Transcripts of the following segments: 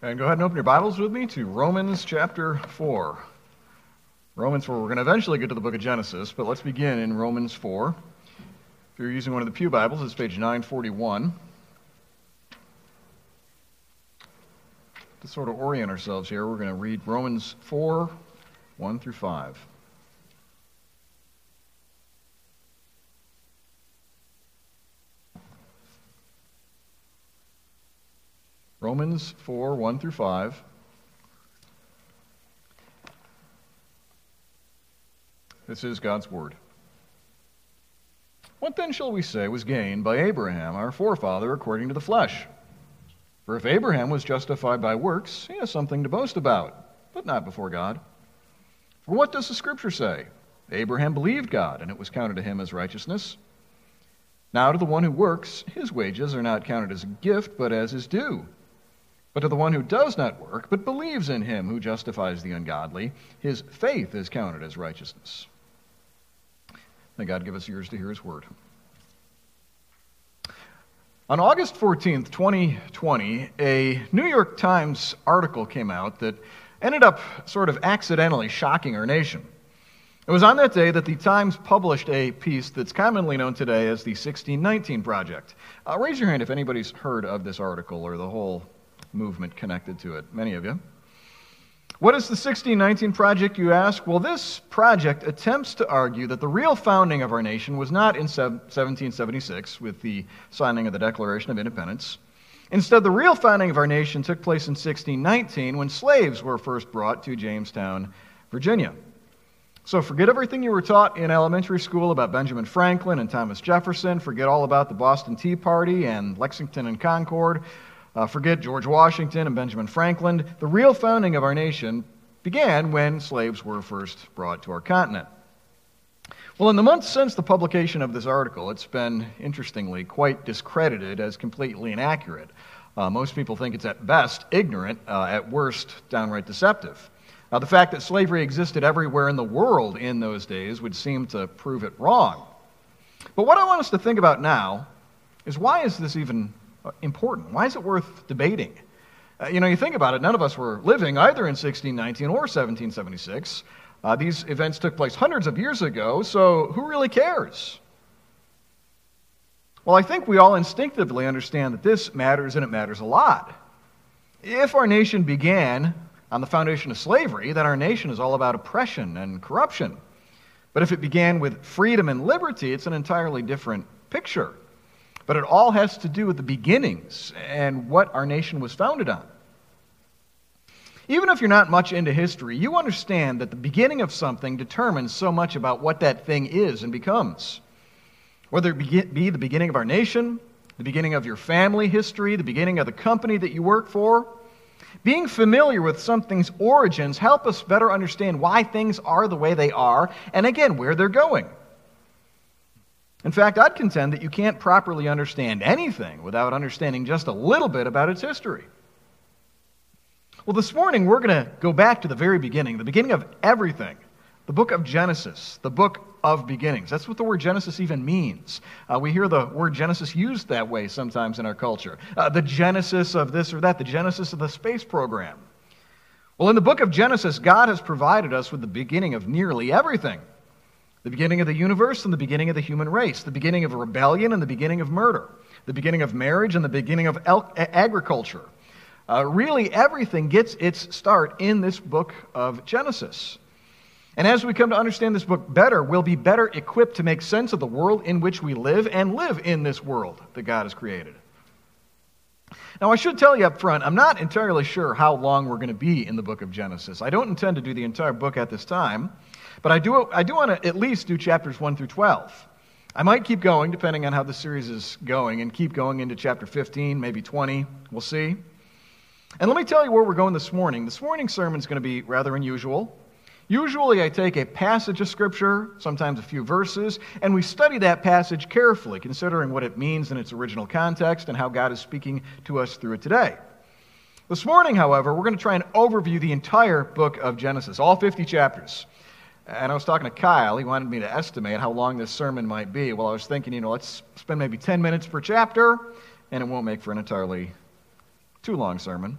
And go ahead and open your Bibles with me to Romans chapter 4. Romans 4, we're going to eventually get to the book of Genesis, but let's begin in Romans 4. If you're using one of the Pew Bibles, it's page 941. To sort of orient ourselves here, we're going to read Romans 4, 1 through 5. Romans 4 1 through 5. This is God's Word. What then shall we say was gained by Abraham, our forefather, according to the flesh? For if Abraham was justified by works, he has something to boast about, but not before God. For what does the Scripture say? Abraham believed God, and it was counted to him as righteousness. Now, to the one who works, his wages are not counted as a gift, but as his due. But to the one who does not work, but believes in him who justifies the ungodly, his faith is counted as righteousness. May God give us ears to hear his word. On August 14th, 2020, a New York Times article came out that ended up sort of accidentally shocking our nation. It was on that day that the Times published a piece that's commonly known today as the 1619 Project. Uh, raise your hand if anybody's heard of this article or the whole movement connected to it, many of you. What is the 1619 Project, you ask? Well, this project attempts to argue that the real founding of our nation was not in 1776 with the signing of the Declaration of Independence. Instead, the real founding of our nation took place in 1619 when slaves were first brought to Jamestown, Virginia. So forget everything you were taught in elementary school about Benjamin Franklin and Thomas Jefferson. Forget all about the Boston Tea Party and Lexington and Concord. Uh, forget George Washington and Benjamin Franklin. The real founding of our nation began when slaves were first brought to our continent. Well, in the months since the publication of this article, it's been, interestingly, quite discredited as completely inaccurate. Uh, most people think it's at best ignorant, uh, at worst, downright deceptive. Now, the fact that slavery existed everywhere in the world in those days would seem to prove it wrong. But what I want us to think about now is why is this even important? Why is it worth debating? Uh, you know, you think about it, none of us were living either in 1619 or 1776. Uh, these events took place hundreds of years ago, so who really cares? Well, I think we all instinctively understand that this matters and it matters a lot. If our nation began on the foundation of slavery, then our nation is all about oppression and corruption. But if it began with freedom and liberty, it's an entirely different picture. But it all has to do with the beginnings and what our nation was founded on. Even if you're not much into history, you understand that the beginning of something determines so much about what that thing is and becomes. Whether it be the beginning of our nation, the beginning of your family history, the beginning of the company that you work for, being familiar with something's origins help us better understand why things are the way they are and again where they're going. In fact, I'd contend that you can't properly understand anything without understanding just a little bit about its history. Well, this morning we're going to go back to the very beginning, the beginning of everything, the book of Genesis, the book of beginnings. That's what the word Genesis even means. Uh, we hear the word Genesis used that way sometimes in our culture. Uh, the genesis of this or that, the genesis of the space program. Well, in the book of Genesis, God has provided us with the beginning of nearly everything the beginning of the universe and the beginning of the human race, the beginning of rebellion and the beginning of murder, the beginning of marriage and the beginning of agriculture. Uh, really, everything gets its start in this book of Genesis. And as we come to understand this book better, we'll be better equipped to make sense of the world in which we live and live in this world that God has created. Now, I should tell you up front, I'm not entirely sure how long we're going to be in the book of Genesis. I don't intend to do the entire book at this time. But I do, I do want to at least do chapters 1 through 12. I might keep going, depending on how the series is going, and keep going into chapter 15, maybe 20. We'll see. And let me tell you where we're going this morning. This morning's sermon is going to be rather unusual. Usually, I take a passage of Scripture, sometimes a few verses, and we study that passage carefully, considering what it means in its original context and how God is speaking to us through it today. This morning, however, we're going to try and overview the entire book of Genesis, all 50 chapters. And I was talking to Kyle. He wanted me to estimate how long this sermon might be. Well, I was thinking, you know, let's spend maybe 10 minutes per chapter, and it won't make for an entirely too long sermon.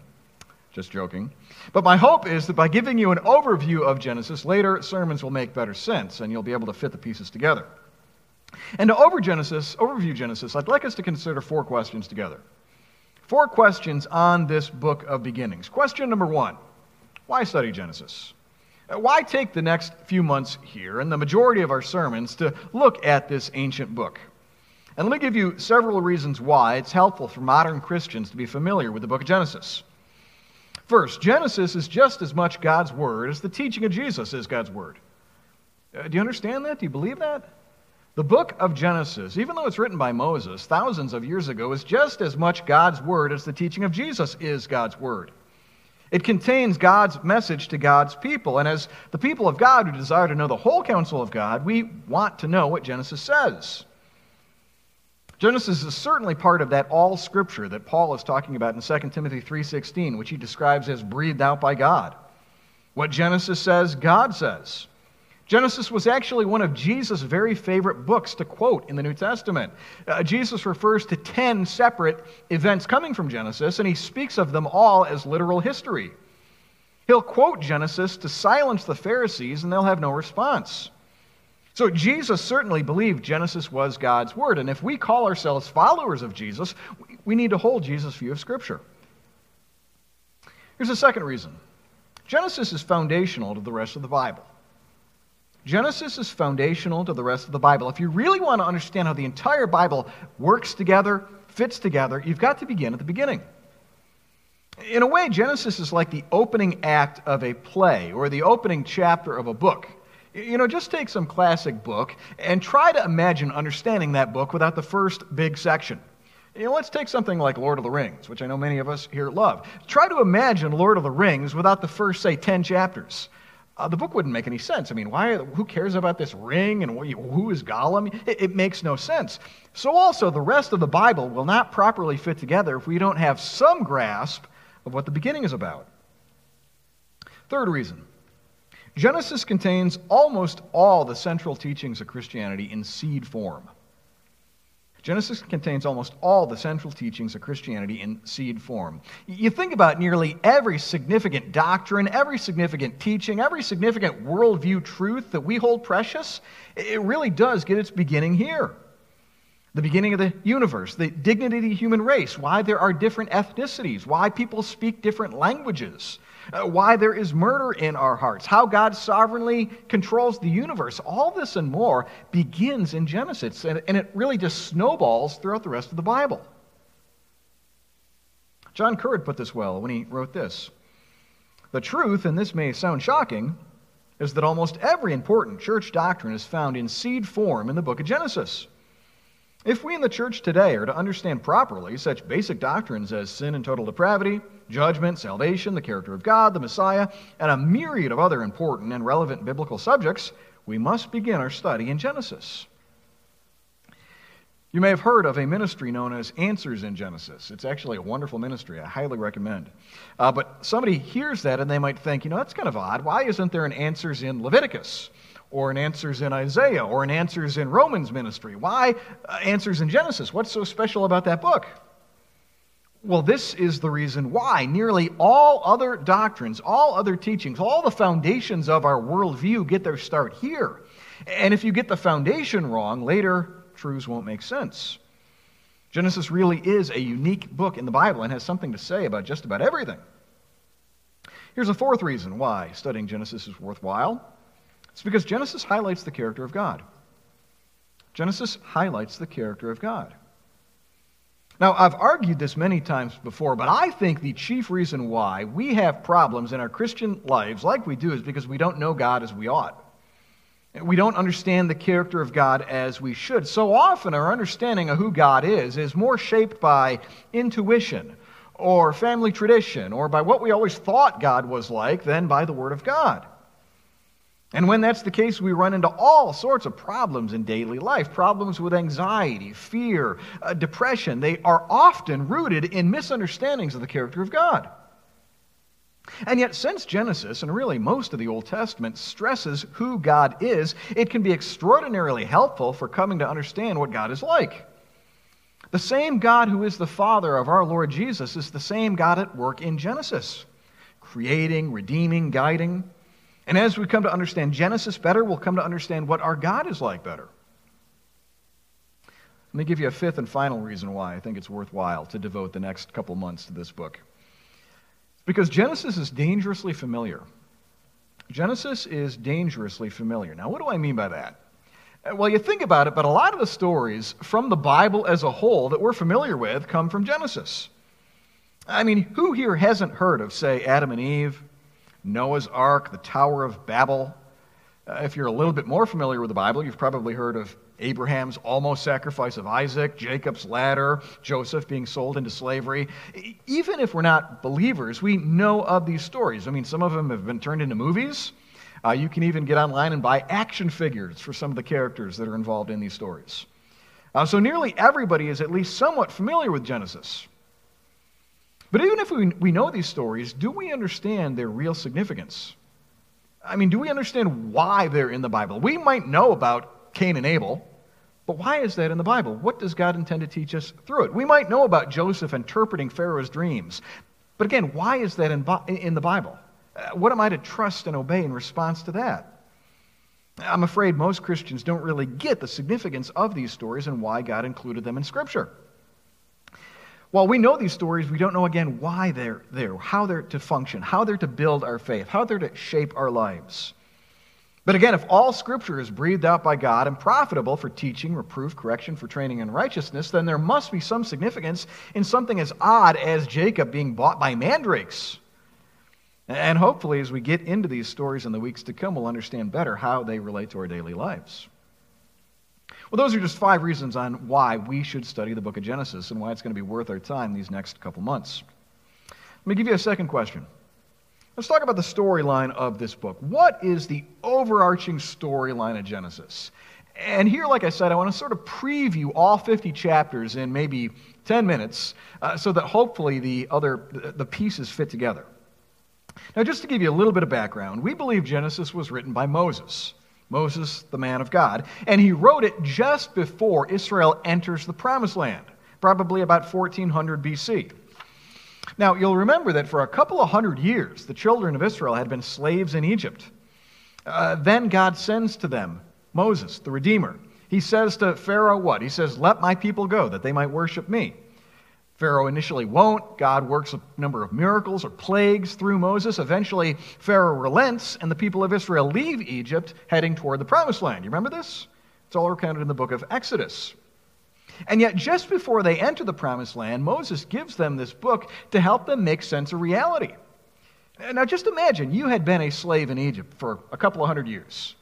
Just joking. But my hope is that by giving you an overview of Genesis, later sermons will make better sense and you'll be able to fit the pieces together. And to over Genesis, overview Genesis, I'd like us to consider four questions together. Four questions on this book of beginnings. Question number one Why study Genesis? Why take the next few months here and the majority of our sermons to look at this ancient book? And let me give you several reasons why it's helpful for modern Christians to be familiar with the book of Genesis. First, Genesis is just as much God's Word as the teaching of Jesus is God's Word. Uh, do you understand that? Do you believe that? The book of Genesis, even though it's written by Moses thousands of years ago, is just as much God's Word as the teaching of Jesus is God's Word. It contains God's message to God's people. And as the people of God who desire to know the whole counsel of God, we want to know what Genesis says. Genesis is certainly part of that all scripture that Paul is talking about in 2 Timothy 3:16, which he describes as breathed out by God. What Genesis says, God says. Genesis was actually one of Jesus' very favorite books to quote in the New Testament. Uh, Jesus refers to 10 separate events coming from Genesis, and he speaks of them all as literal history. He'll quote Genesis to silence the Pharisees, and they'll have no response. So Jesus certainly believed Genesis was God's word. And if we call ourselves followers of Jesus, we need to hold Jesus' view of Scripture. Here's a second reason Genesis is foundational to the rest of the Bible. Genesis is foundational to the rest of the Bible. If you really want to understand how the entire Bible works together, fits together, you've got to begin at the beginning. In a way, Genesis is like the opening act of a play or the opening chapter of a book. You know, just take some classic book and try to imagine understanding that book without the first big section. You know, let's take something like Lord of the Rings, which I know many of us here love. Try to imagine Lord of the Rings without the first, say, 10 chapters. Uh, the book wouldn't make any sense. I mean, why? Who cares about this ring and who is Gollum? It, it makes no sense. So, also, the rest of the Bible will not properly fit together if we don't have some grasp of what the beginning is about. Third reason Genesis contains almost all the central teachings of Christianity in seed form. Genesis contains almost all the central teachings of Christianity in seed form. You think about nearly every significant doctrine, every significant teaching, every significant worldview truth that we hold precious, it really does get its beginning here. The beginning of the universe, the dignity of the human race, why there are different ethnicities, why people speak different languages, uh, why there is murder in our hearts, how God sovereignly controls the universe. All this and more begins in Genesis, and, and it really just snowballs throughout the rest of the Bible. John Currid put this well when he wrote this The truth, and this may sound shocking, is that almost every important church doctrine is found in seed form in the book of Genesis. If we in the church today are to understand properly such basic doctrines as sin and total depravity, judgment, salvation, the character of God, the Messiah, and a myriad of other important and relevant biblical subjects, we must begin our study in Genesis. You may have heard of a ministry known as Answers in Genesis. It's actually a wonderful ministry. I highly recommend. Uh, but somebody hears that and they might think, you know, that's kind of odd. Why isn't there an Answers in Leviticus? Or an answers in Isaiah, or an answers in Romans ministry? Why uh, answers in Genesis? What's so special about that book? Well, this is the reason why nearly all other doctrines, all other teachings, all the foundations of our worldview get their start here. And if you get the foundation wrong, later truths won't make sense. Genesis really is a unique book in the Bible and has something to say about just about everything. Here's a fourth reason why studying Genesis is worthwhile it's because Genesis highlights the character of God. Genesis highlights the character of God. Now, I've argued this many times before, but I think the chief reason why we have problems in our Christian lives, like we do, is because we don't know God as we ought. We don't understand the character of God as we should. So often, our understanding of who God is is more shaped by intuition or family tradition or by what we always thought God was like than by the Word of God. And when that's the case, we run into all sorts of problems in daily life problems with anxiety, fear, uh, depression. They are often rooted in misunderstandings of the character of God. And yet, since Genesis, and really most of the Old Testament, stresses who God is, it can be extraordinarily helpful for coming to understand what God is like. The same God who is the Father of our Lord Jesus is the same God at work in Genesis. creating, redeeming, guiding. And as we come to understand Genesis better, we'll come to understand what our God is like better. Let me give you a fifth and final reason why I think it's worthwhile to devote the next couple months to this book. Because Genesis is dangerously familiar. Genesis is dangerously familiar. Now, what do I mean by that? Uh, well, you think about it, but a lot of the stories from the Bible as a whole that we're familiar with come from Genesis. I mean, who here hasn't heard of, say, Adam and Eve, Noah's Ark, the Tower of Babel? Uh, if you're a little bit more familiar with the Bible, you've probably heard of Abraham's almost sacrifice of Isaac, Jacob's ladder, Joseph being sold into slavery. Even if we're not believers, we know of these stories. I mean, some of them have been turned into movies. Uh, you can even get online and buy action figures for some of the characters that are involved in these stories. Uh, so nearly everybody is at least somewhat familiar with Genesis. But even if we, we know these stories, do we understand their real significance? I mean, do we understand why they're in the Bible? We might know about Cain and Abel, but why is that in the Bible? What does God intend to teach us through it? We might know about Joseph interpreting Pharaoh's dreams. But again, why is that in, in the Bible? Uh, what am I to trust and obey in response to that? I'm afraid most Christians don't really get the significance of these stories and why God included them in Scripture. While we know these stories, we don't know again why they're there, how they're to function, how they're to build our faith, how they're to shape our lives. But again, if all Scripture is breathed out by God and profitable for teaching, reproof, correction, for training in righteousness, then there must be some significance in something as odd as Jacob being bought by mandrakes. And hopefully, as we get into these stories in the weeks to come, we'll understand better how they relate to our daily lives. Well, those are just five reasons on why we should study the book of Genesis and why it's going to be worth our time these next couple months. Let me give you a second question. Let's talk about the storyline of this book. What is the overarching storyline of Genesis? And here, like I said, I want to sort of preview all 50 chapters in maybe 10 minutes uh, so that hopefully the other the pieces fit together. Now, just to give you a little bit of background, we believe Genesis was written by Moses. Moses, the man of God. And he wrote it just before Israel enters the promised land, probably about 1400 BC. Now, you'll remember that for a couple of hundred years, the children of Israel had been slaves in Egypt. Uh, then God sends to them Moses, the Redeemer. He says to Pharaoh, What? He says, Let my people go, that they might worship me. Pharaoh initially won't. God works a number of miracles or plagues through Moses. Eventually, Pharaoh relents, and the people of Israel leave Egypt, heading toward the promised land. You remember this? It's all recounted in the book of Exodus. And yet, just before they enter the promised land, Moses gives them this book to help them make sense of reality. Now, just imagine you had been a slave in Egypt for a couple of hundred years.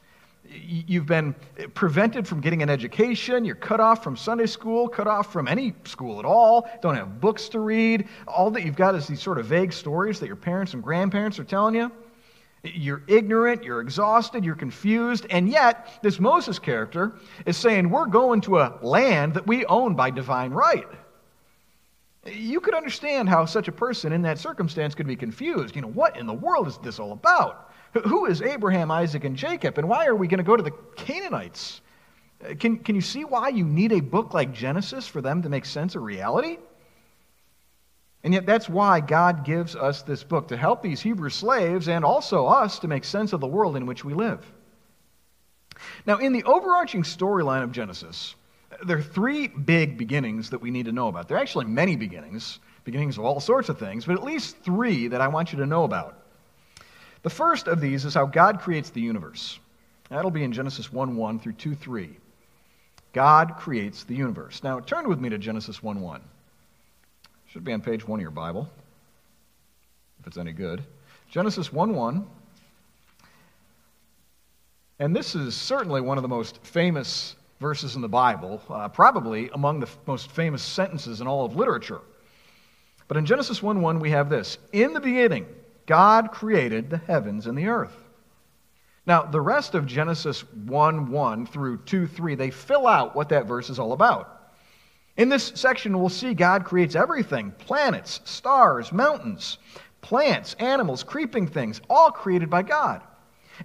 You've been prevented from getting an education. You're cut off from Sunday school, cut off from any school at all. Don't have books to read. All that you've got is these sort of vague stories that your parents and grandparents are telling you. You're ignorant, you're exhausted, you're confused, and yet this Moses character is saying, We're going to a land that we own by divine right. You could understand how such a person in that circumstance could be confused. You know, what in the world is this all about? Who is Abraham, Isaac, and Jacob, and why are we going to go to the Canaanites? Uh, can, can you see why you need a book like Genesis for them to make sense of reality? And yet, that's why God gives us this book to help these Hebrew slaves and also us to make sense of the world in which we live. Now, in the overarching storyline of Genesis, there are three big beginnings that we need to know about. There are actually many beginnings, beginnings of all sorts of things, but at least three that I want you to know about. The first of these is how God creates the universe. That'll be in Genesis 1 1 through 2 3. God creates the universe. Now, turn with me to Genesis 1 1. Should be on page one of your Bible, if it's any good. Genesis 1 1. And this is certainly one of the most famous verses in the Bible, uh, probably among the f- most famous sentences in all of literature. But in Genesis 1 1, we have this In the beginning, God created the heavens and the earth. Now, the rest of Genesis 1 1 through 2 3, they fill out what that verse is all about. In this section, we'll see God creates everything planets, stars, mountains, plants, animals, creeping things, all created by God.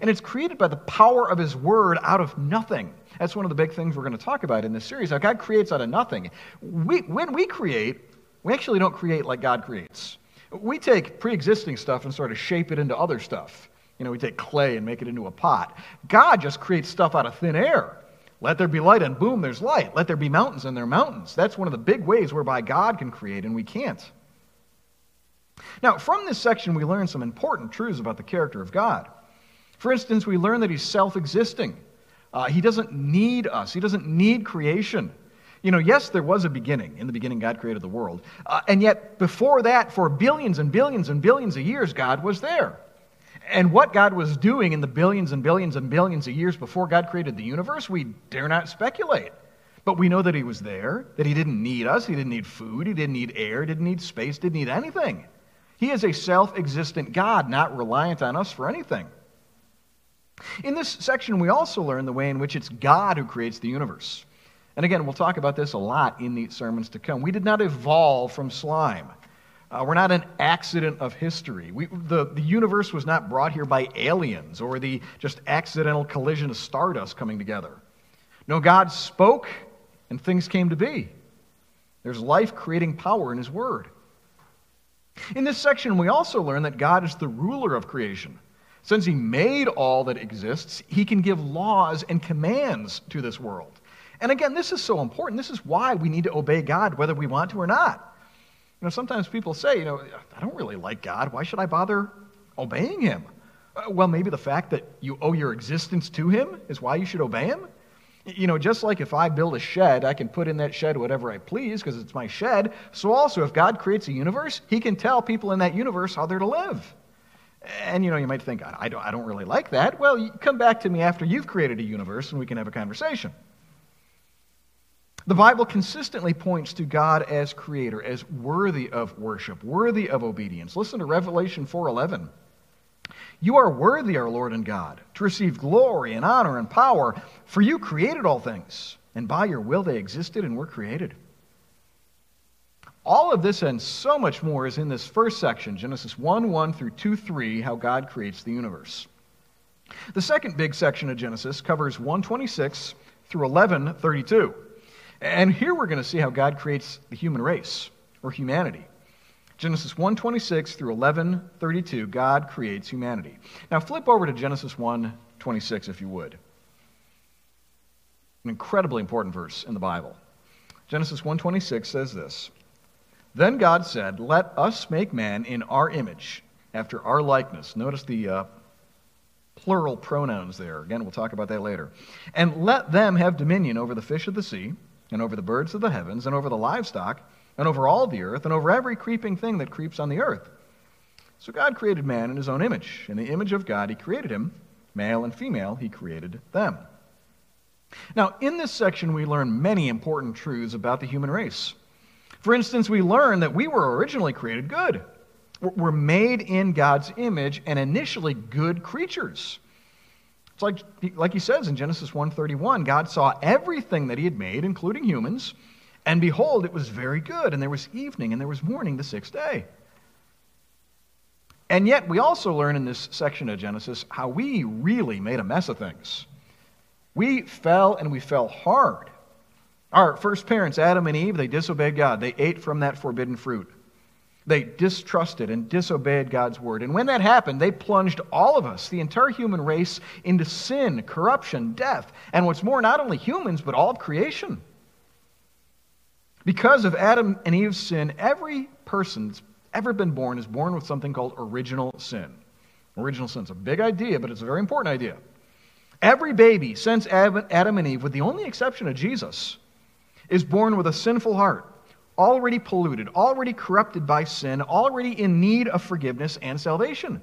And it's created by the power of His Word out of nothing. That's one of the big things we're going to talk about in this series. How God creates out of nothing. We, when we create, we actually don't create like God creates. We take pre existing stuff and sort of shape it into other stuff. You know, we take clay and make it into a pot. God just creates stuff out of thin air. Let there be light, and boom, there's light. Let there be mountains, and there are mountains. That's one of the big ways whereby God can create, and we can't. Now, from this section, we learn some important truths about the character of God. For instance, we learn that He's self existing. Uh, he doesn't need us, He doesn't need creation. You know, yes, there was a beginning. In the beginning, God created the world. Uh, and yet, before that, for billions and billions and billions of years, God was there. And what God was doing in the billions and billions and billions of years before God created the universe, we dare not speculate. But we know that He was there, that He didn't need us, He didn't need food, He didn't need air, He didn't need space, didn't need anything. He is a self existent God, not reliant on us for anything. In this section, we also learn the way in which it's God who creates the universe. And again, we'll talk about this a lot in the sermons to come. We did not evolve from slime. Uh, we're not an accident of history. We, the, the universe was not brought here by aliens or the just accidental collision of stardust coming together. No, God spoke and things came to be. There's life creating power in His Word. In this section, we also learn that God is the ruler of creation. Since He made all that exists, He can give laws and commands to this world. And again, this is so important. This is why we need to obey God whether we want to or not. You know, sometimes people say, you know, I don't really like God. Why should I bother obeying him? Uh, well, maybe the fact that you owe your existence to him is why you should obey him. You know, just like if I build a shed, I can put in that shed whatever I please because it's my shed. So also, if God creates a universe, he can tell people in that universe how they're to live. And you know, you might think, I don't, I don't really like that. Well, come back to me after you've created a universe and we can have a conversation. The Bible consistently points to God as creator, as worthy of worship, worthy of obedience. Listen to Revelation 4:11. You are worthy, our Lord and God, to receive glory and honor and power, for you created all things, and by your will they existed and were created. All of this and so much more is in this first section, Genesis 1 1 through 2 3, how God creates the universe. The second big section of Genesis covers 126 through 1132. And here we're going to see how God creates the human race or humanity. Genesis 1:26 through 11:32, God creates humanity. Now flip over to Genesis 1:26 if you would. An incredibly important verse in the Bible. Genesis 1:26 says this: Then God said, "Let us make man in our image, after our likeness." Notice the uh, plural pronouns there. Again, we'll talk about that later. And let them have dominion over the fish of the sea and over the birds of the heavens, and over the livestock, and over all the earth, and over every creeping thing that creeps on the earth. So God created man in his own image. In the image of God, he created him. Male and female, he created them. Now, in this section, we learn many important truths about the human race. For instance, we learn that we were originally created good. We're made in God's image and initially good creatures. Like, like he says in Genesis 1:31, God saw everything that he had made, including humans, and behold, it was very good, and there was evening and there was morning the sixth day. And yet, we also learn in this section of Genesis how we really made a mess of things. We fell and we fell hard. Our first parents, Adam and Eve, they disobeyed God. They ate from that forbidden fruit. They distrusted and disobeyed God's word. And when that happened, they plunged all of us, the entire human race, into sin, corruption, death, and what's more, not only humans, but all of creation. Because of Adam and Eve's sin, every person that's ever been born is born with something called original sin. Original sin is a big idea, but it's a very important idea. Every baby since Adam and Eve, with the only exception of Jesus, is born with a sinful heart already polluted, already corrupted by sin, already in need of forgiveness and salvation.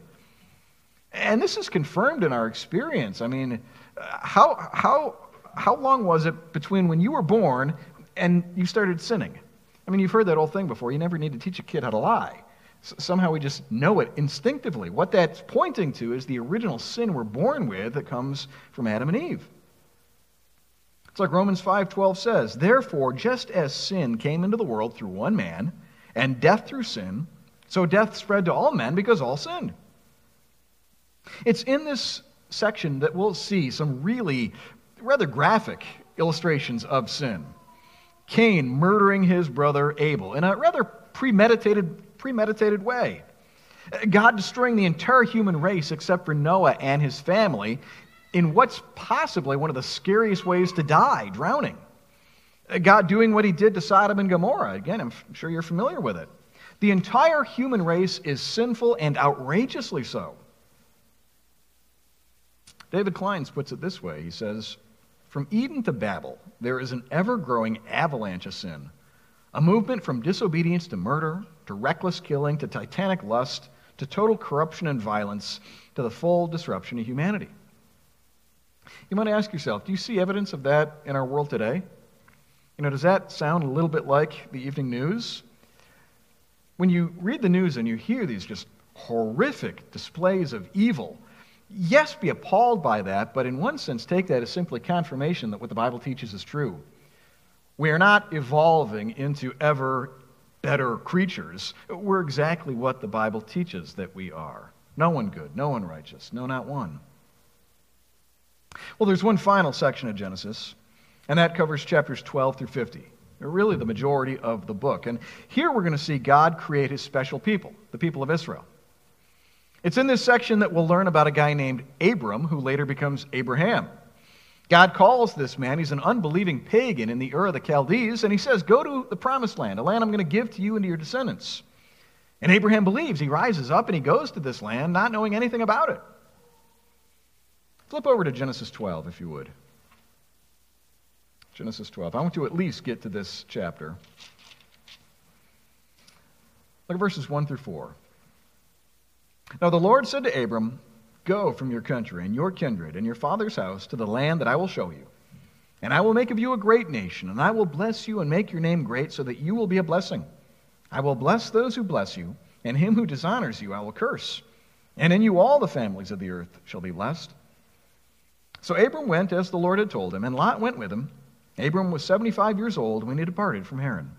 And this is confirmed in our experience. I mean, how, how, how long was it between when you were born and you started sinning? I mean, you've heard that old thing before. You never need to teach a kid how to lie. somehow we just know it instinctively. What that's pointing to is the original sin we're born with that comes from Adam and Eve. It's like Romans 5:12 says, "Therefore, just as sin came into the world through one man, and death through sin, so death spread to all men because all sinned." It's in this section that we'll see some really rather graphic illustrations of sin. Cain murdering his brother Abel in a rather premeditated premeditated way. God destroying the entire human race except for Noah and his family in what's possibly one of the scariest ways to die, drowning. Uh, God doing what he did to Sodom and Gomorrah. Again, I'm sure you're familiar with it. The entire human race is sinful and outrageously so. David Clines puts it this way He says, From Eden to Babel, there is an ever growing avalanche of sin, a movement from disobedience to murder, to reckless killing, to titanic lust, to total corruption and violence, to the full disruption of humanity. You might ask yourself, do you see evidence of that in our world today? You know, does that sound a little bit like the evening news? When you read the news and you hear these just horrific displays of evil, yes, be appalled by that, but in one sense, take that as simply confirmation that what the Bible teaches is true. We are not evolving into ever better creatures. We're exactly what the Bible teaches that we are. No one good, no one righteous, no, not one. Well, there's one final section of Genesis and that covers chapters 12 through 50. Really, the majority of the book. And here we're going to see God create his special people, the people of Israel. It's in this section that we'll learn about a guy named Abram, who later becomes Abraham. God calls this man, he's an unbelieving pagan in the Ur of the Chaldees, and he says, Go to the promised land, a land I'm going to give to you and to your descendants. And Abraham believes. He rises up and he goes to this land, not knowing anything about it. Flip over to Genesis 12, if you would. Genesis 12. I want to at least get to this chapter. Look at verses 1 through 4. Now the Lord said to Abram, Go from your country and your kindred and your father's house to the land that I will show you. And I will make of you a great nation, and I will bless you and make your name great so that you will be a blessing. I will bless those who bless you, and him who dishonors you I will curse. And in you all the families of the earth shall be blessed. So Abram went as the Lord had told him, and Lot went with him. Abram was 75 years old when he departed from Haran.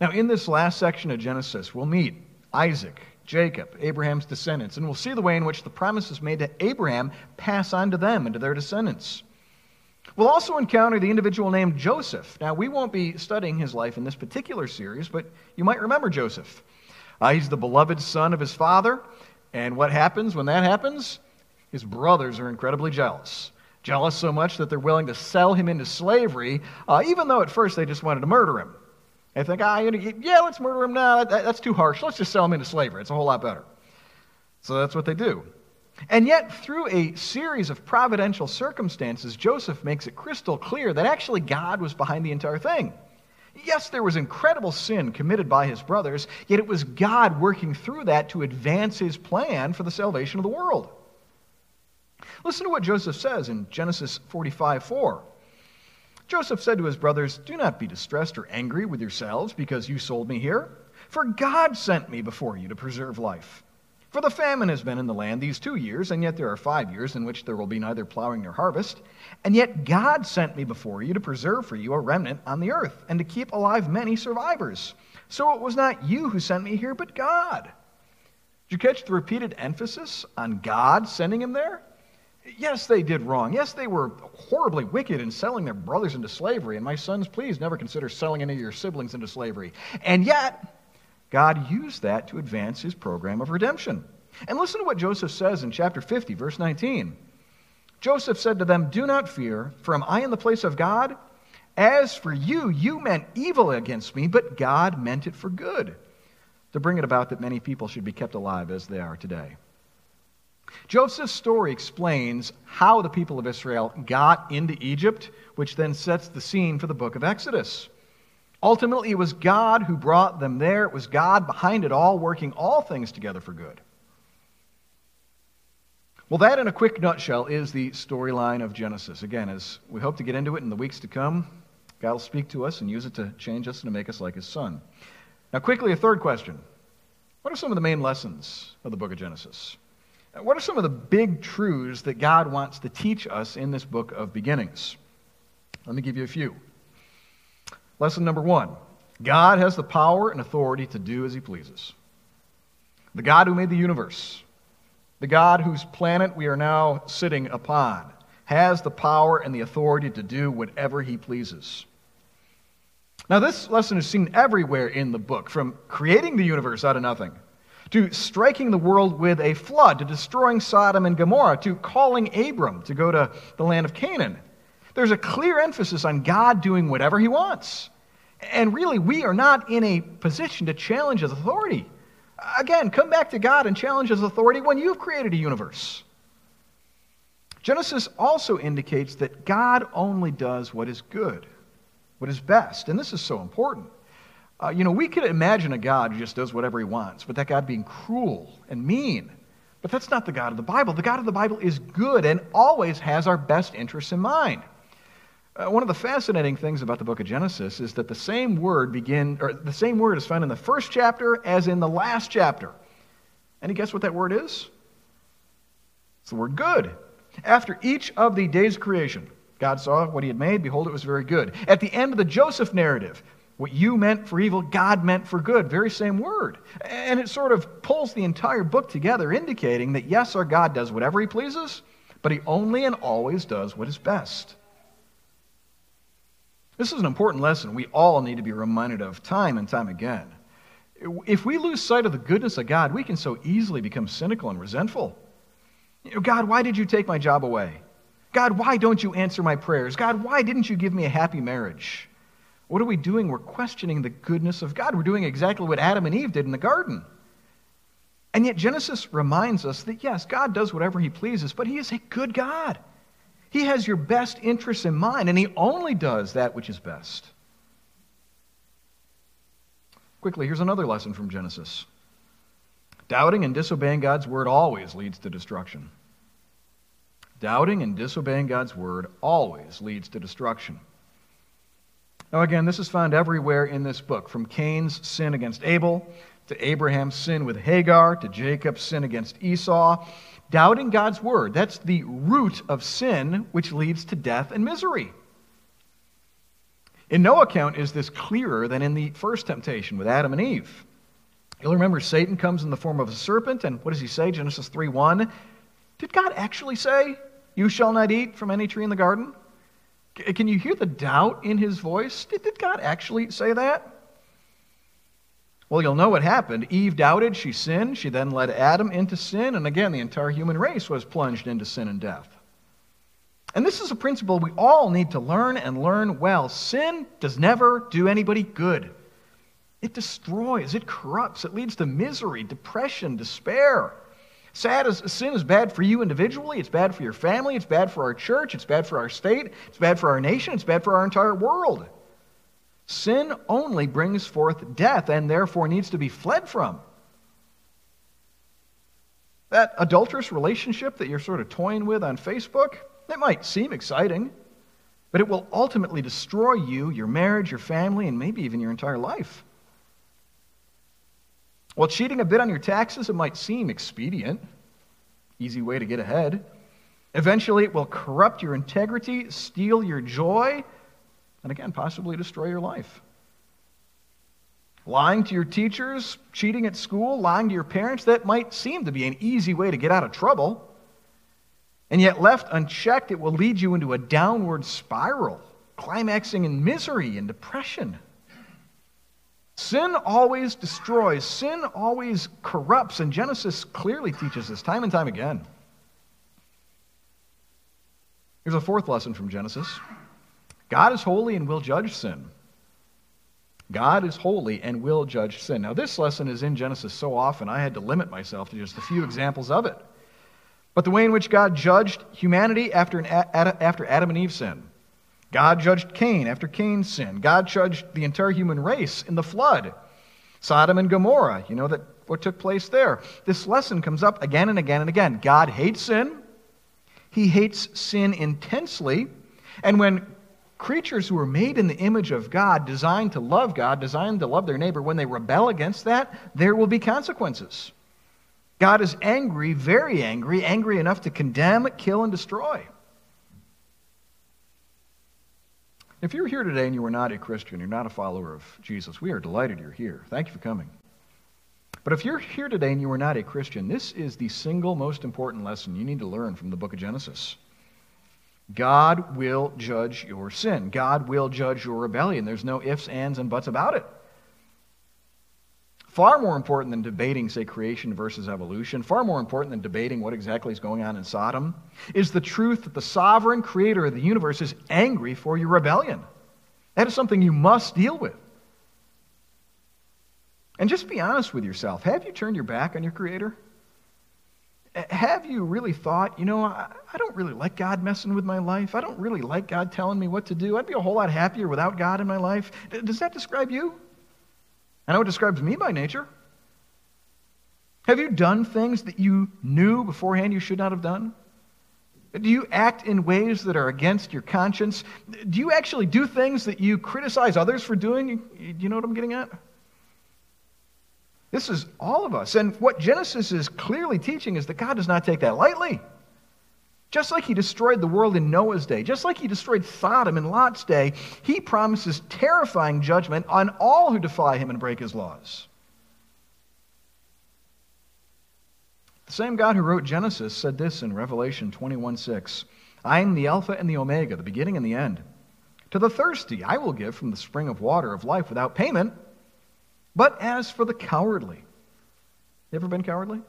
Now, in this last section of Genesis, we'll meet Isaac, Jacob, Abraham's descendants, and we'll see the way in which the promises made to Abraham pass on to them and to their descendants. We'll also encounter the individual named Joseph. Now, we won't be studying his life in this particular series, but you might remember Joseph. Uh, he's the beloved son of his father, and what happens when that happens? His brothers are incredibly jealous. Jealous so much that they're willing to sell him into slavery, uh, even though at first they just wanted to murder him. They think, ah, yeah, let's murder him now. That, that's too harsh. Let's just sell him into slavery. It's a whole lot better. So that's what they do. And yet, through a series of providential circumstances, Joseph makes it crystal clear that actually God was behind the entire thing. Yes, there was incredible sin committed by his brothers, yet it was God working through that to advance his plan for the salvation of the world. Listen to what Joseph says in Genesis 45 4. Joseph said to his brothers, Do not be distressed or angry with yourselves because you sold me here, for God sent me before you to preserve life. For the famine has been in the land these two years, and yet there are five years in which there will be neither plowing nor harvest. And yet God sent me before you to preserve for you a remnant on the earth, and to keep alive many survivors. So it was not you who sent me here, but God. Did you catch the repeated emphasis on God sending him there? Yes, they did wrong. Yes, they were horribly wicked in selling their brothers into slavery. And my sons, please never consider selling any of your siblings into slavery. And yet, God used that to advance his program of redemption. And listen to what Joseph says in chapter 50, verse 19. Joseph said to them, Do not fear, for am I in the place of God? As for you, you meant evil against me, but God meant it for good, to bring it about that many people should be kept alive as they are today. Joseph's story explains how the people of Israel got into Egypt, which then sets the scene for the book of Exodus. Ultimately, it was God who brought them there. It was God behind it all, working all things together for good. Well, that in a quick nutshell is the storyline of Genesis. Again, as we hope to get into it in the weeks to come, God will speak to us and use it to change us and to make us like His Son. Now, quickly, a third question What are some of the main lessons of the book of Genesis? What are some of the big truths that God wants to teach us in this book of beginnings? Let me give you a few. Lesson number one God has the power and authority to do as he pleases. The God who made the universe, the God whose planet we are now sitting upon, has the power and the authority to do whatever he pleases. Now, this lesson is seen everywhere in the book, from creating the universe out of nothing, to striking the world with a flood, to destroying Sodom and Gomorrah, to calling Abram to go to the land of Canaan. There's a clear emphasis on God doing whatever he wants. And really, we are not in a position to challenge his authority. Again, come back to God and challenge his authority when you've created a universe. Genesis also indicates that God only does what is good, what is best. And this is so important. Uh, you know, we could imagine a God who just does whatever he wants, but that God being cruel and mean. But that's not the God of the Bible. The God of the Bible is good and always has our best interests in mind. Uh, one of the fascinating things about the book of Genesis is that the same word begin, or the same word is found in the first chapter as in the last chapter. Any guess what that word is? It's the word good. After each of the days of creation, God saw what he had made. Behold, it was very good. At the end of the Joseph narrative, what you meant for evil, God meant for good. Very same word. And it sort of pulls the entire book together, indicating that yes, our God does whatever he pleases, but he only and always does what is best. This is an important lesson we all need to be reminded of time and time again. If we lose sight of the goodness of God, we can so easily become cynical and resentful. God, why did you take my job away? God, why don't you answer my prayers? God, why didn't you give me a happy marriage? What are we doing? We're questioning the goodness of God. We're doing exactly what Adam and Eve did in the garden. And yet, Genesis reminds us that yes, God does whatever he pleases, but he is a good God. He has your best interests in mind, and he only does that which is best. Quickly, here's another lesson from Genesis Doubting and disobeying God's word always leads to destruction. Doubting and disobeying God's word always leads to destruction. Now, again, this is found everywhere in this book, from Cain's sin against Abel, to Abraham's sin with Hagar, to Jacob's sin against Esau. Doubting God's word, that's the root of sin, which leads to death and misery. In no account is this clearer than in the first temptation with Adam and Eve. You'll remember Satan comes in the form of a serpent, and what does he say? Genesis 3 1. Did God actually say, You shall not eat from any tree in the garden? Can you hear the doubt in his voice? Did, did God actually say that? Well, you'll know what happened. Eve doubted, she sinned, she then led Adam into sin, and again, the entire human race was plunged into sin and death. And this is a principle we all need to learn and learn well. Sin does never do anybody good. It destroys, it corrupts, it leads to misery, depression, despair. Sad as sin is bad for you individually, it's bad for your family, it's bad for our church, it's bad for our state, it's bad for our nation, it's bad for our entire world. Sin only brings forth death and therefore needs to be fled from. That adulterous relationship that you're sort of toying with on Facebook, it might seem exciting, but it will ultimately destroy you, your marriage, your family, and maybe even your entire life. While cheating a bit on your taxes, it might seem expedient, easy way to get ahead. Eventually, it will corrupt your integrity, steal your joy, and again, possibly destroy your life. Lying to your teachers, cheating at school, lying to your parents, that might seem to be an easy way to get out of trouble. And yet, left unchecked, it will lead you into a downward spiral, climaxing in misery and depression. Sin always destroys, sin always corrupts, and Genesis clearly teaches this time and time again. Here's a fourth lesson from Genesis God is holy and will judge sin. God is holy and will judge sin. Now, this lesson is in Genesis so often, I had to limit myself to just a few examples of it. But the way in which God judged humanity after, an, after Adam and Eve sinned, God judged Cain after Cain's sin. God judged the entire human race in the flood. Sodom and Gomorrah, you know that what took place there. This lesson comes up again and again and again. God hates sin. He hates sin intensely. And when creatures who are made in the image of God, designed to love God, designed to love their neighbor, when they rebel against that, there will be consequences. God is angry, very angry, angry enough to condemn, kill, and destroy. If you're here today and you are not a Christian, you're not a follower of Jesus, we are delighted you're here. Thank you for coming. But if you're here today and you are not a Christian, this is the single most important lesson you need to learn from the book of Genesis. God will judge your sin. God will judge your rebellion. There's no ifs, ands, and buts about it. Far more important than debating, say, creation versus evolution, far more important than debating what exactly is going on in Sodom, is the truth that the sovereign creator of the universe is angry for your rebellion. That is something you must deal with. And just be honest with yourself. Have you turned your back on your creator? Have you really thought, you know, I, I don't really like God messing with my life. I don't really like God telling me what to do. I'd be a whole lot happier without God in my life. Does that describe you? I know it describes me by nature. Have you done things that you knew beforehand you should not have done? Do you act in ways that are against your conscience? Do you actually do things that you criticize others for doing? Do you know what I'm getting at? This is all of us. And what Genesis is clearly teaching is that God does not take that lightly. Just like he destroyed the world in Noah's day, just like he destroyed Sodom in Lot's day, he promises terrifying judgment on all who defy him and break his laws. The same God who wrote Genesis said this in Revelation 21 6 I am the Alpha and the Omega, the beginning and the end. To the thirsty, I will give from the spring of water of life without payment. But as for the cowardly, you ever been cowardly?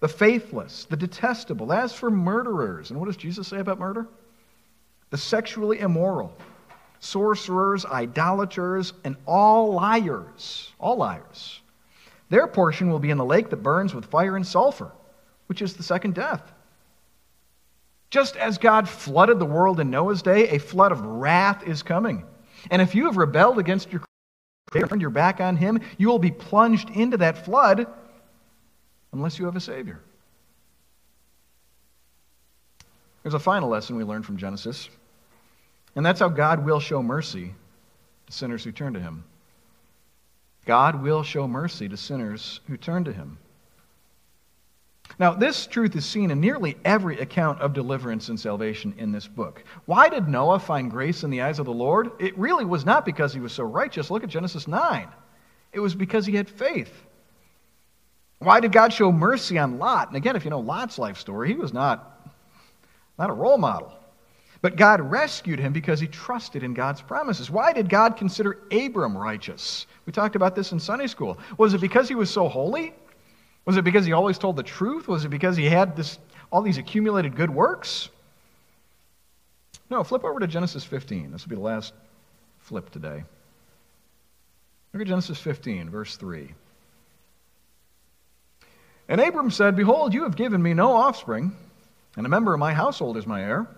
The faithless, the detestable, as for murderers, and what does Jesus say about murder? The sexually immoral, sorcerers, idolaters, and all liars, all liars. Their portion will be in the lake that burns with fire and sulfur, which is the second death. Just as God flooded the world in Noah's day, a flood of wrath is coming. And if you have rebelled against your Creator, turned your back on him, you will be plunged into that flood unless you have a Savior. There's a final lesson we learn from Genesis, and that's how God will show mercy to sinners who turn to him. God will show mercy to sinners who turn to him. Now, this truth is seen in nearly every account of deliverance and salvation in this book. Why did Noah find grace in the eyes of the Lord? It really was not because he was so righteous. Look at Genesis 9. It was because he had faith. Why did God show mercy on Lot? And again, if you know Lot's life story, he was not, not a role model. But God rescued him because he trusted in God's promises. Why did God consider Abram righteous? We talked about this in Sunday school. Was it because he was so holy? Was it because he always told the truth? Was it because he had this, all these accumulated good works? No, flip over to Genesis 15. This will be the last flip today. Look at Genesis 15, verse 3. And Abram said, Behold, you have given me no offspring, and a member of my household is my heir.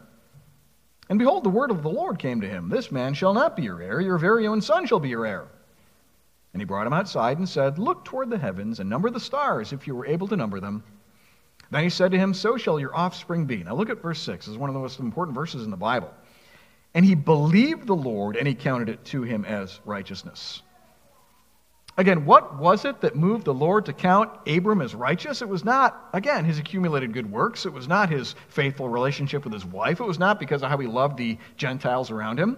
And behold, the word of the Lord came to him This man shall not be your heir, your very own son shall be your heir. And he brought him outside and said, Look toward the heavens and number the stars, if you were able to number them. Then he said to him, So shall your offspring be. Now look at verse 6. This is one of the most important verses in the Bible. And he believed the Lord, and he counted it to him as righteousness. Again, what was it that moved the Lord to count Abram as righteous? It was not, again, his accumulated good works. It was not his faithful relationship with his wife. It was not because of how he loved the Gentiles around him.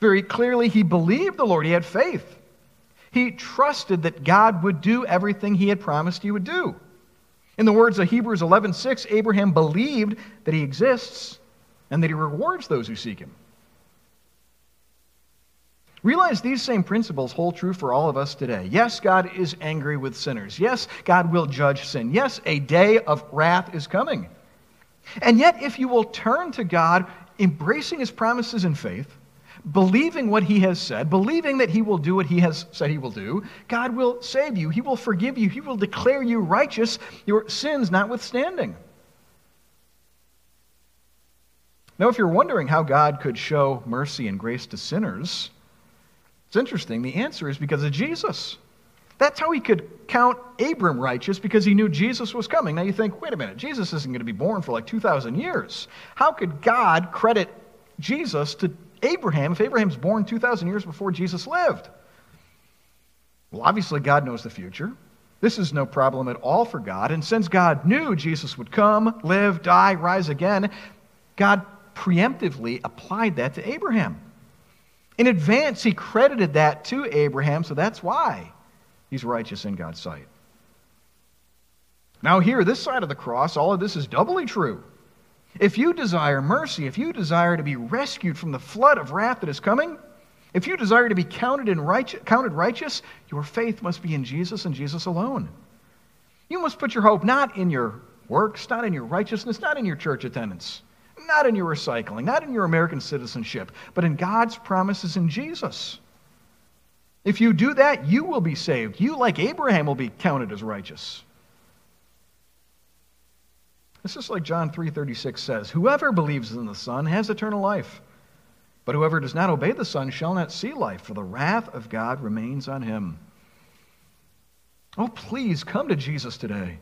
Very clearly, he believed the Lord. He had faith. He trusted that God would do everything he had promised he would do. In the words of Hebrews 11:6, Abraham believed that he exists and that he rewards those who seek him. Realize these same principles hold true for all of us today. Yes, God is angry with sinners. Yes, God will judge sin. Yes, a day of wrath is coming. And yet, if you will turn to God, embracing his promises in faith, believing what he has said, believing that he will do what he has said he will do, God will save you. He will forgive you. He will declare you righteous, your sins notwithstanding. Now, if you're wondering how God could show mercy and grace to sinners, it's interesting. The answer is because of Jesus. That's how he could count Abram righteous because he knew Jesus was coming. Now you think, wait a minute, Jesus isn't going to be born for like 2,000 years. How could God credit Jesus to Abraham if Abraham's born 2,000 years before Jesus lived? Well, obviously, God knows the future. This is no problem at all for God. And since God knew Jesus would come, live, die, rise again, God preemptively applied that to Abraham. In advance, he credited that to Abraham, so that's why he's righteous in God's sight. Now, here, this side of the cross, all of this is doubly true. If you desire mercy, if you desire to be rescued from the flood of wrath that is coming, if you desire to be counted, in righteous, counted righteous, your faith must be in Jesus and Jesus alone. You must put your hope not in your works, not in your righteousness, not in your church attendance, not in your recycling, not in your American citizenship, but in God's promises in Jesus. If you do that, you will be saved. You, like Abraham, will be counted as righteous. This is like John 3:36 says, "Whoever believes in the Son has eternal life, but whoever does not obey the Son shall not see life, for the wrath of God remains on him." Oh, please come to Jesus today.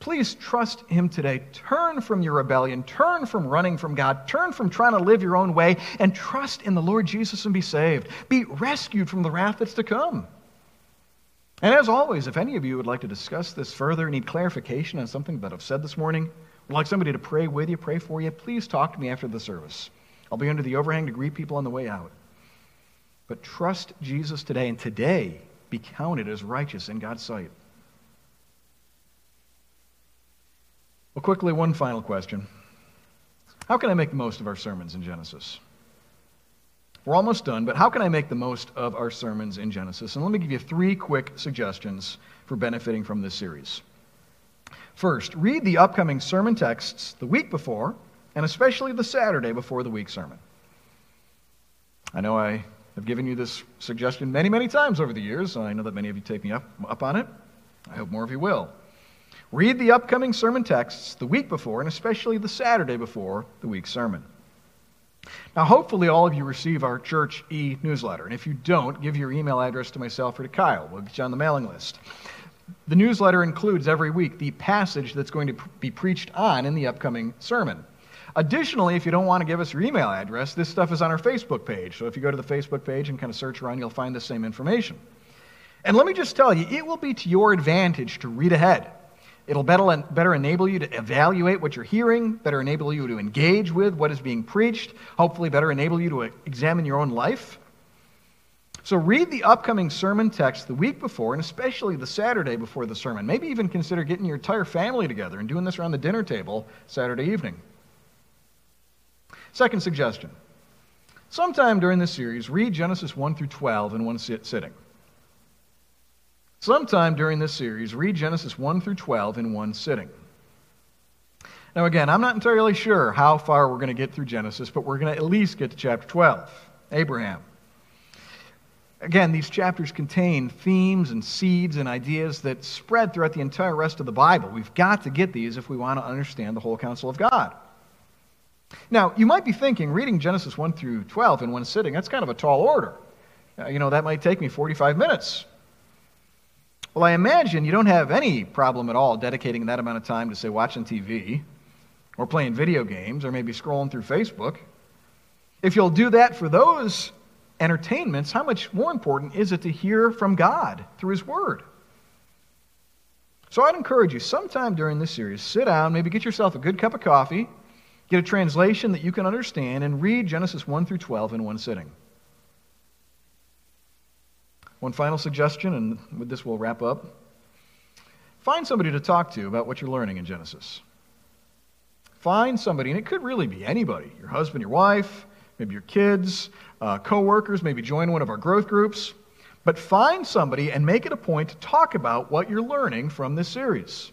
Please trust Him today. Turn from your rebellion. Turn from running from God. Turn from trying to live your own way and trust in the Lord Jesus and be saved. Be rescued from the wrath that's to come. And as always, if any of you would like to discuss this further, need clarification on something that I've said this morning, would like somebody to pray with you, pray for you, please talk to me after the service. I'll be under the overhang to greet people on the way out. But trust Jesus today, and today be counted as righteous in God's sight. Well, quickly, one final question. How can I make the most of our sermons in Genesis? We're almost done, but how can I make the most of our sermons in Genesis? And let me give you three quick suggestions for benefiting from this series. First, read the upcoming sermon texts the week before, and especially the Saturday before the week sermon. I know I have given you this suggestion many, many times over the years. I know that many of you take me up, up on it. I hope more of you will. Read the upcoming sermon texts the week before, and especially the Saturday before the week's sermon. Now, hopefully, all of you receive our church e newsletter. And if you don't, give your email address to myself or to Kyle. We'll get you on the mailing list. The newsletter includes every week the passage that's going to be preached on in the upcoming sermon. Additionally, if you don't want to give us your email address, this stuff is on our Facebook page. So if you go to the Facebook page and kind of search around, you'll find the same information. And let me just tell you, it will be to your advantage to read ahead. It'll better, better enable you to evaluate what you're hearing, better enable you to engage with what is being preached, hopefully, better enable you to examine your own life. So, read the upcoming sermon text the week before, and especially the Saturday before the sermon. Maybe even consider getting your entire family together and doing this around the dinner table Saturday evening. Second suggestion sometime during this series, read Genesis 1 through 12 in one sitting. Sometime during this series, read Genesis 1 through 12 in one sitting. Now, again, I'm not entirely sure how far we're going to get through Genesis, but we're going to at least get to chapter 12 Abraham. Again, these chapters contain themes and seeds and ideas that spread throughout the entire rest of the Bible. We've got to get these if we want to understand the whole counsel of God. Now, you might be thinking, reading Genesis 1 through 12 in one sitting, that's kind of a tall order. Uh, you know, that might take me 45 minutes. Well, I imagine you don't have any problem at all dedicating that amount of time to, say, watching TV or playing video games or maybe scrolling through Facebook. If you'll do that for those entertainments, how much more important is it to hear from God through His Word? So I'd encourage you, sometime during this series, sit down, maybe get yourself a good cup of coffee, get a translation that you can understand, and read Genesis 1 through 12 in one sitting. One final suggestion, and with this we'll wrap up. Find somebody to talk to about what you're learning in Genesis. Find somebody, and it could really be anybody your husband, your wife, maybe your kids, uh, co workers, maybe join one of our growth groups. But find somebody and make it a point to talk about what you're learning from this series.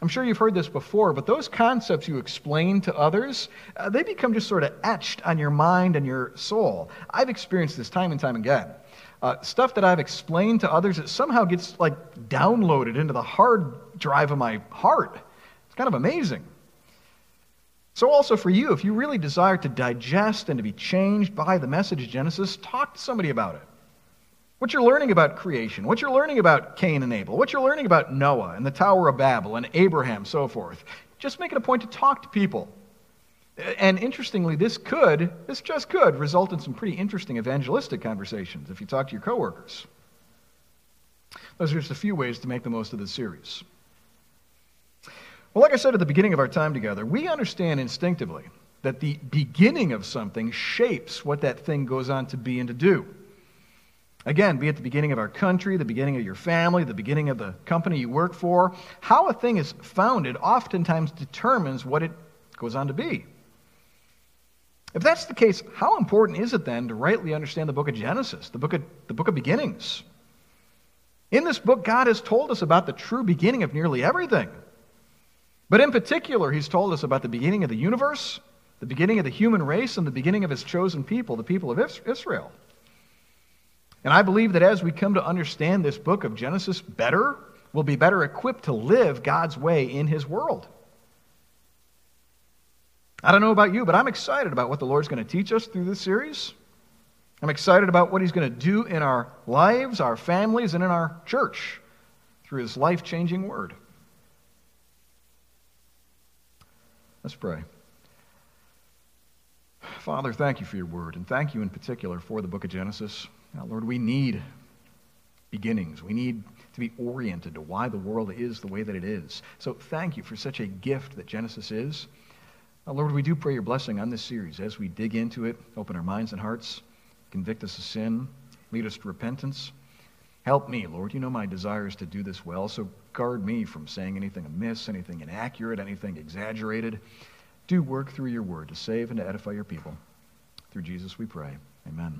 I'm sure you've heard this before, but those concepts you explain to others, uh, they become just sort of etched on your mind and your soul. I've experienced this time and time again. Uh, stuff that I've explained to others, it somehow gets like downloaded into the hard drive of my heart. It's kind of amazing. So, also for you, if you really desire to digest and to be changed by the message of Genesis, talk to somebody about it. What you're learning about creation, what you're learning about Cain and Abel, what you're learning about Noah and the Tower of Babel and Abraham, so forth. Just make it a point to talk to people. And interestingly, this could, this just could, result in some pretty interesting evangelistic conversations if you talk to your coworkers. Those are just a few ways to make the most of this series. Well, like I said at the beginning of our time together, we understand instinctively that the beginning of something shapes what that thing goes on to be and to do. Again, be it the beginning of our country, the beginning of your family, the beginning of the company you work for, how a thing is founded oftentimes determines what it goes on to be. If that's the case, how important is it then to rightly understand the book of Genesis, the book of, the book of beginnings? In this book, God has told us about the true beginning of nearly everything. But in particular, He's told us about the beginning of the universe, the beginning of the human race, and the beginning of His chosen people, the people of Israel. And I believe that as we come to understand this book of Genesis better, we'll be better equipped to live God's way in His world. I don't know about you, but I'm excited about what the Lord's going to teach us through this series. I'm excited about what He's going to do in our lives, our families, and in our church through His life changing word. Let's pray. Father, thank you for your word, and thank you in particular for the book of Genesis. Now, Lord, we need beginnings. We need to be oriented to why the world is the way that it is. So thank you for such a gift that Genesis is. Now, Lord, we do pray your blessing on this series as we dig into it, open our minds and hearts, convict us of sin, lead us to repentance. Help me, Lord. You know my desire is to do this well, so guard me from saying anything amiss, anything inaccurate, anything exaggerated. Do work through your word to save and to edify your people. Through Jesus we pray. Amen.